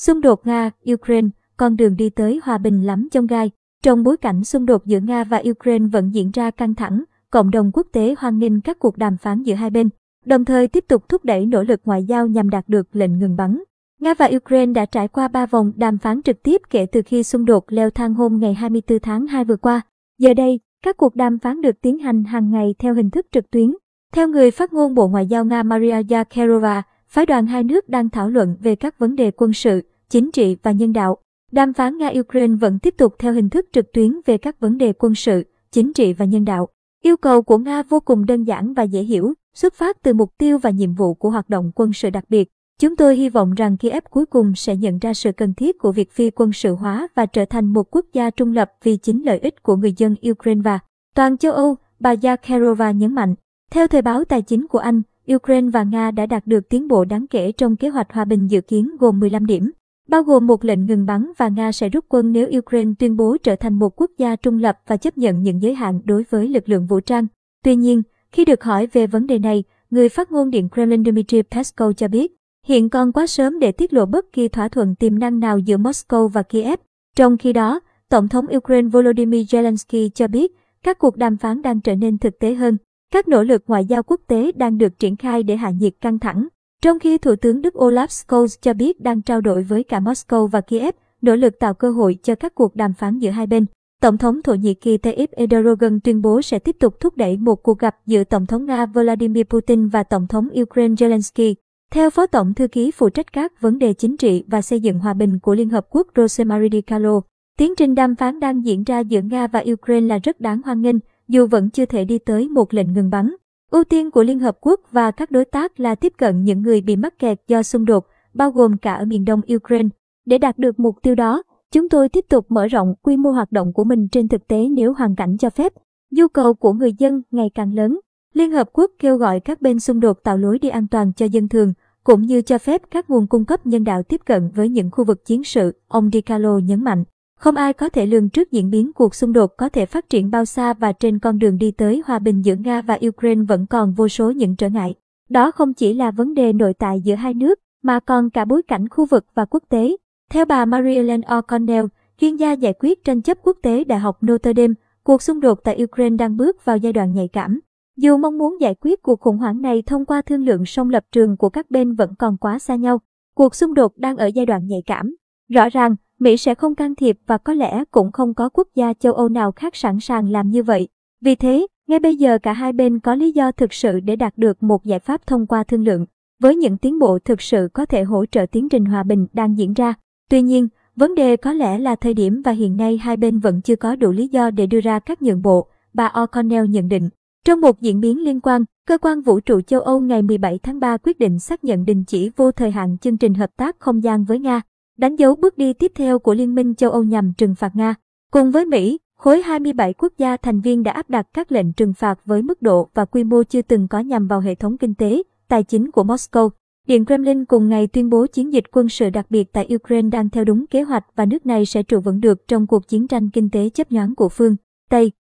Xung đột Nga-Ukraine, con đường đi tới hòa bình lắm trong gai. Trong bối cảnh xung đột giữa Nga và Ukraine vẫn diễn ra căng thẳng, cộng đồng quốc tế hoan nghênh các cuộc đàm phán giữa hai bên, đồng thời tiếp tục thúc đẩy nỗ lực ngoại giao nhằm đạt được lệnh ngừng bắn. Nga và Ukraine đã trải qua 3 vòng đàm phán trực tiếp kể từ khi xung đột leo thang hôm ngày 24 tháng 2 vừa qua. Giờ đây, các cuộc đàm phán được tiến hành hàng ngày theo hình thức trực tuyến. Theo người phát ngôn Bộ Ngoại giao Nga Maria Zakharova, phái đoàn hai nước đang thảo luận về các vấn đề quân sự, chính trị và nhân đạo. Đàm phán Nga-Ukraine vẫn tiếp tục theo hình thức trực tuyến về các vấn đề quân sự, chính trị và nhân đạo. Yêu cầu của Nga vô cùng đơn giản và dễ hiểu, xuất phát từ mục tiêu và nhiệm vụ của hoạt động quân sự đặc biệt. Chúng tôi hy vọng rằng Kiev cuối cùng sẽ nhận ra sự cần thiết của việc phi quân sự hóa và trở thành một quốc gia trung lập vì chính lợi ích của người dân Ukraine và toàn châu Âu, bà Zakharova nhấn mạnh. Theo thời báo tài chính của Anh, Ukraine và Nga đã đạt được tiến bộ đáng kể trong kế hoạch hòa bình dự kiến gồm 15 điểm, bao gồm một lệnh ngừng bắn và Nga sẽ rút quân nếu Ukraine tuyên bố trở thành một quốc gia trung lập và chấp nhận những giới hạn đối với lực lượng vũ trang. Tuy nhiên, khi được hỏi về vấn đề này, người phát ngôn Điện Kremlin Dmitry Peskov cho biết, hiện còn quá sớm để tiết lộ bất kỳ thỏa thuận tiềm năng nào giữa Moscow và Kiev. Trong khi đó, Tổng thống Ukraine Volodymyr Zelensky cho biết các cuộc đàm phán đang trở nên thực tế hơn. Các nỗ lực ngoại giao quốc tế đang được triển khai để hạ nhiệt căng thẳng. Trong khi Thủ tướng Đức Olaf Scholz cho biết đang trao đổi với cả Moscow và Kiev, nỗ lực tạo cơ hội cho các cuộc đàm phán giữa hai bên. Tổng thống Thổ Nhĩ Kỳ Tayyip Erdogan tuyên bố sẽ tiếp tục thúc đẩy một cuộc gặp giữa Tổng thống Nga Vladimir Putin và Tổng thống Ukraine Zelensky. Theo Phó Tổng Thư ký phụ trách các vấn đề chính trị và xây dựng hòa bình của Liên Hợp Quốc Rosemary DiCarlo, tiến trình đàm phán đang diễn ra giữa Nga và Ukraine là rất đáng hoan nghênh, dù vẫn chưa thể đi tới một lệnh ngừng bắn. Ưu tiên của Liên Hợp Quốc và các đối tác là tiếp cận những người bị mắc kẹt do xung đột, bao gồm cả ở miền đông Ukraine. Để đạt được mục tiêu đó, chúng tôi tiếp tục mở rộng quy mô hoạt động của mình trên thực tế nếu hoàn cảnh cho phép. Nhu cầu của người dân ngày càng lớn. Liên Hợp Quốc kêu gọi các bên xung đột tạo lối đi an toàn cho dân thường, cũng như cho phép các nguồn cung cấp nhân đạo tiếp cận với những khu vực chiến sự, ông Di Carlo nhấn mạnh. Không ai có thể lường trước diễn biến cuộc xung đột có thể phát triển bao xa và trên con đường đi tới hòa bình giữa Nga và Ukraine vẫn còn vô số những trở ngại. Đó không chỉ là vấn đề nội tại giữa hai nước, mà còn cả bối cảnh khu vực và quốc tế. Theo bà Marie-Hélène O'Connell, chuyên gia giải quyết tranh chấp quốc tế Đại học Notre Dame, cuộc xung đột tại Ukraine đang bước vào giai đoạn nhạy cảm. Dù mong muốn giải quyết cuộc khủng hoảng này thông qua thương lượng song lập trường của các bên vẫn còn quá xa nhau, cuộc xung đột đang ở giai đoạn nhạy cảm. Rõ ràng, Mỹ sẽ không can thiệp và có lẽ cũng không có quốc gia châu Âu nào khác sẵn sàng làm như vậy. Vì thế, ngay bây giờ cả hai bên có lý do thực sự để đạt được một giải pháp thông qua thương lượng, với những tiến bộ thực sự có thể hỗ trợ tiến trình hòa bình đang diễn ra. Tuy nhiên, vấn đề có lẽ là thời điểm và hiện nay hai bên vẫn chưa có đủ lý do để đưa ra các nhượng bộ, bà O'Connell nhận định. Trong một diễn biến liên quan, Cơ quan Vũ trụ châu Âu ngày 17 tháng 3 quyết định xác nhận đình chỉ vô thời hạn chương trình hợp tác không gian với Nga đánh dấu bước đi tiếp theo của Liên minh châu Âu nhằm trừng phạt Nga. Cùng với Mỹ, khối 27 quốc gia thành viên đã áp đặt các lệnh trừng phạt với mức độ và quy mô chưa từng có nhằm vào hệ thống kinh tế, tài chính của Moscow. Điện Kremlin cùng ngày tuyên bố chiến dịch quân sự đặc biệt tại Ukraine đang theo đúng kế hoạch và nước này sẽ trụ vững được trong cuộc chiến tranh kinh tế chấp nhoáng của phương Tây.